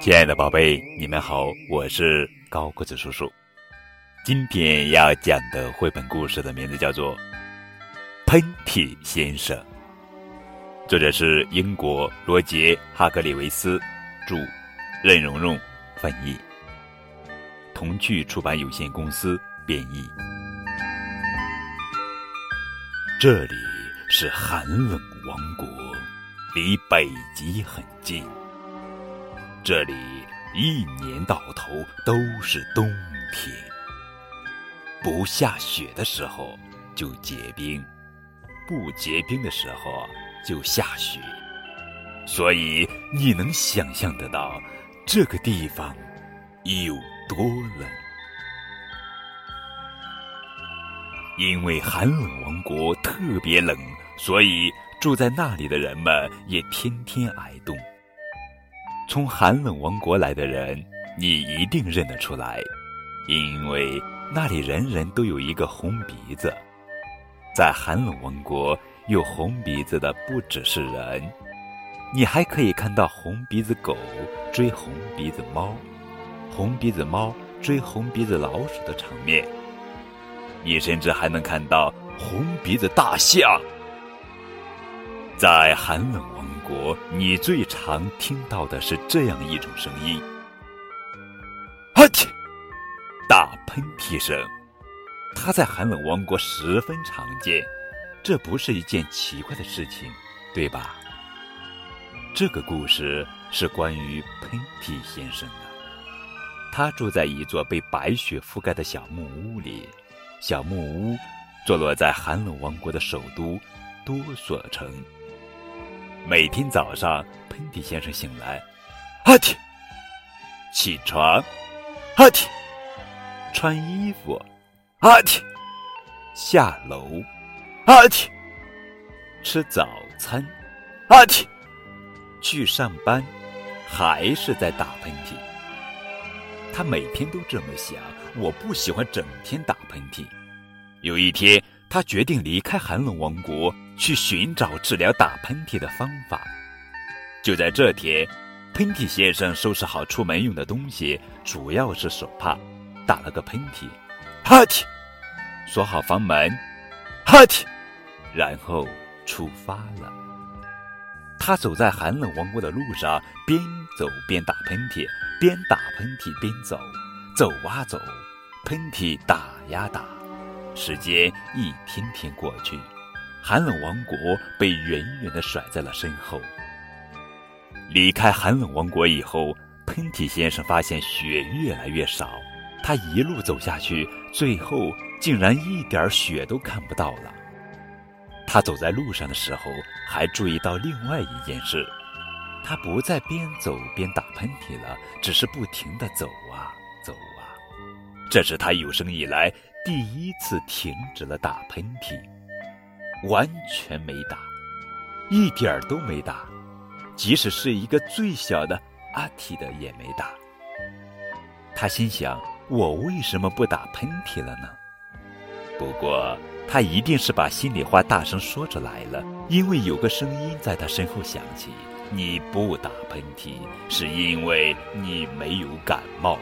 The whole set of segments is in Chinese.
亲爱的宝贝，你们好，我是高个子叔叔。今天要讲的绘本故事的名字叫做《喷嚏先生》，作者是英国罗杰·哈格里维斯，著，任蓉蓉翻译，童趣出版有限公司编译。这里是寒冷王国，离北极很近。这里一年到头都是冬天，不下雪的时候就结冰，不结冰的时候就下雪，所以你能想象得到这个地方有多冷。因为寒冷王国特别冷，所以住在那里的人们也天天挨冻。从寒冷王国来的人，你一定认得出来，因为那里人人都有一个红鼻子。在寒冷王国，有红鼻子的不只是人，你还可以看到红鼻子狗追红鼻子猫，红鼻子猫追红鼻子老鼠的场面。你甚至还能看到红鼻子大象。在寒冷王国，你最常听到的是这样一种声音：“哈嚏！”打喷嚏声。它在寒冷王国十分常见，这不是一件奇怪的事情，对吧？这个故事是关于喷嚏先生的。他住在一座被白雪覆盖的小木屋里。小木屋坐落在寒冷王国的首都多索城。每天早上，喷嚏先生醒来，阿嚏，起床，阿嚏，穿衣服，阿嚏，下楼，阿嚏，吃早餐，阿嚏，去上班，还是在打喷嚏。他每天都这么想。我不喜欢整天打喷嚏。有一天，他决定离开寒冷王国，去寻找治疗打喷嚏的方法。就在这天，喷嚏先生收拾好出门用的东西，主要是手帕，打了个喷嚏，哈嚏，锁好房门，哈嚏，然后出发了。他走在寒冷王国的路上，边走边打喷嚏，边打喷嚏边走。走啊走，喷嚏打呀打，时间一天天过去，寒冷王国被远远的甩在了身后。离开寒冷王国以后，喷嚏先生发现雪越来越少，他一路走下去，最后竟然一点雪都看不到了。他走在路上的时候，还注意到另外一件事：他不再边走边打喷嚏了，只是不停的走啊。走啊！这是他有生以来第一次停止了打喷嚏，完全没打，一点儿都没打，即使是一个最小的阿嚏的也没打。他心想：我为什么不打喷嚏了呢？不过他一定是把心里话大声说出来了，因为有个声音在他身后响起：“你不打喷嚏，是因为你没有感冒。”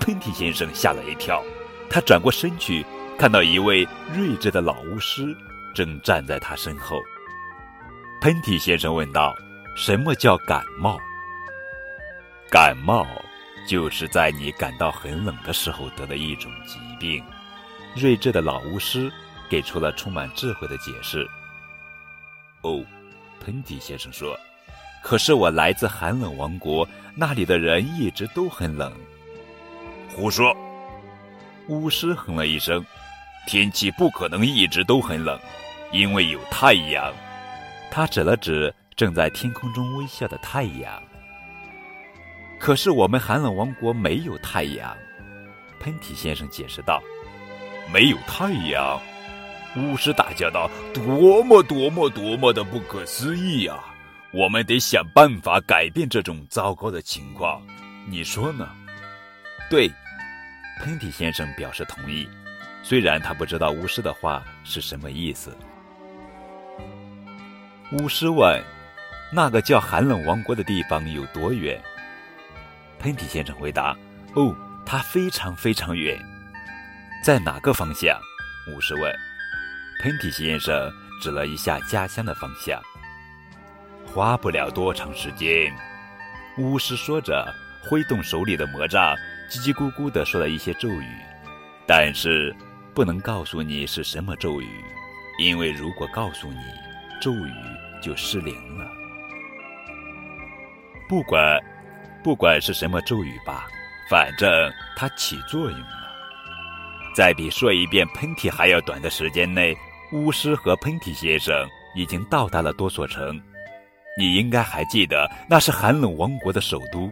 喷嚏先生吓了一跳，他转过身去，看到一位睿智的老巫师正站在他身后。喷嚏先生问道：“什么叫感冒？”“感冒就是在你感到很冷的时候得的一种疾病。”睿智的老巫师给出了充满智慧的解释。“哦，”喷嚏先生说，“可是我来自寒冷王国，那里的人一直都很冷。”胡说！巫师哼了一声：“天气不可能一直都很冷，因为有太阳。”他指了指正在天空中微笑的太阳。可是我们寒冷王国没有太阳，喷嚏先生解释道：“没有太阳！”巫师大叫道：“多么多么多么的不可思议呀！我们得想办法改变这种糟糕的情况，你说呢？”对。喷嚏先生表示同意，虽然他不知道巫师的话是什么意思。巫师问：“那个叫寒冷王国的地方有多远？喷嚏先生回答：“哦，它非常非常远。”在哪个方向？巫师问。喷嚏先生指了一下家乡的方向。花不了多长时间，巫师说着，挥动手里的魔杖，叽叽咕咕地说了一些咒语。但是，不能告诉你是什么咒语，因为如果告诉你，咒语就失灵了。不管，不管是什么咒语吧，反正它起作用了。在比说一遍喷嚏还要短的时间内，巫师和喷嚏先生已经到达了多索城。你应该还记得，那是寒冷王国的首都，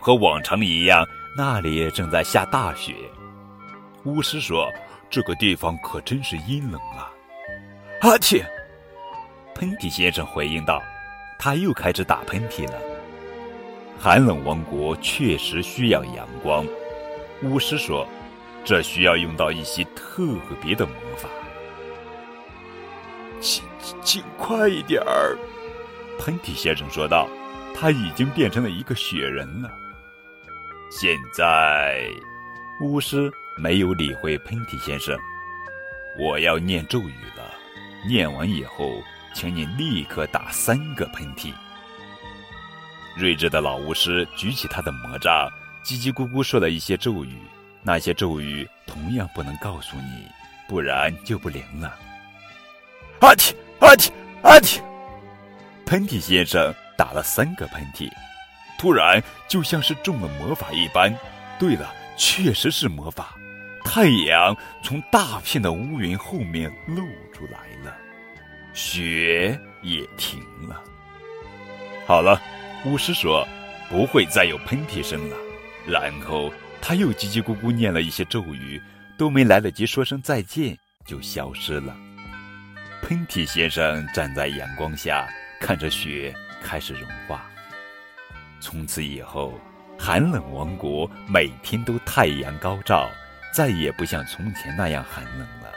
和往常一样，那里正在下大雪。巫师说：“这个地方可真是阴冷啊！”阿嚏！喷嚏先生回应道：“他又开始打喷嚏了。”寒冷王国确实需要阳光，巫师说：“这需要用到一些特别的魔法。”请请快一点儿！喷嚏先生说道：“他已经变成了一个雪人了。”现在，巫师没有理会喷嚏先生。我要念咒语了，念完以后，请你立刻打三个喷嚏。睿智的老巫师举起他的魔杖，叽叽咕咕说了一些咒语。那些咒语同样不能告诉你，不然就不灵了。阿嚏！阿嚏！阿嚏！喷嚏先生打了三个喷嚏，突然就像是中了魔法一般。对了，确实是魔法。太阳从大片的乌云后面露出来了，雪也停了。好了。巫师说：“不会再有喷嚏声了。”然后他又叽叽咕咕念了一些咒语，都没来得及说声再见，就消失了。喷嚏先生站在阳光下，看着雪开始融化。从此以后，寒冷王国每天都太阳高照，再也不像从前那样寒冷了。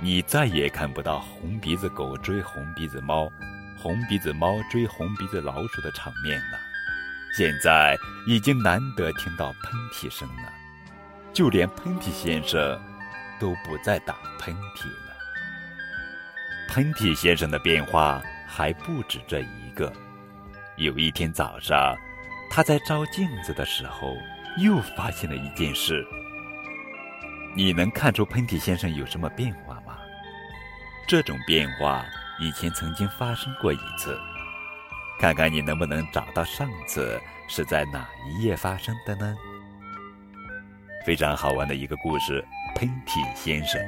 你再也看不到红鼻子狗追红鼻子猫。红鼻子猫追红鼻子老鼠的场面了，现在已经难得听到喷嚏声了，就连喷嚏先生都不再打喷嚏了。喷嚏先生的变化还不止这一个。有一天早上，他在照镜子的时候，又发现了一件事。你能看出喷嚏先生有什么变化吗？这种变化。以前曾经发生过一次，看看你能不能找到上次是在哪一页发生的呢？非常好玩的一个故事，喷嚏先生。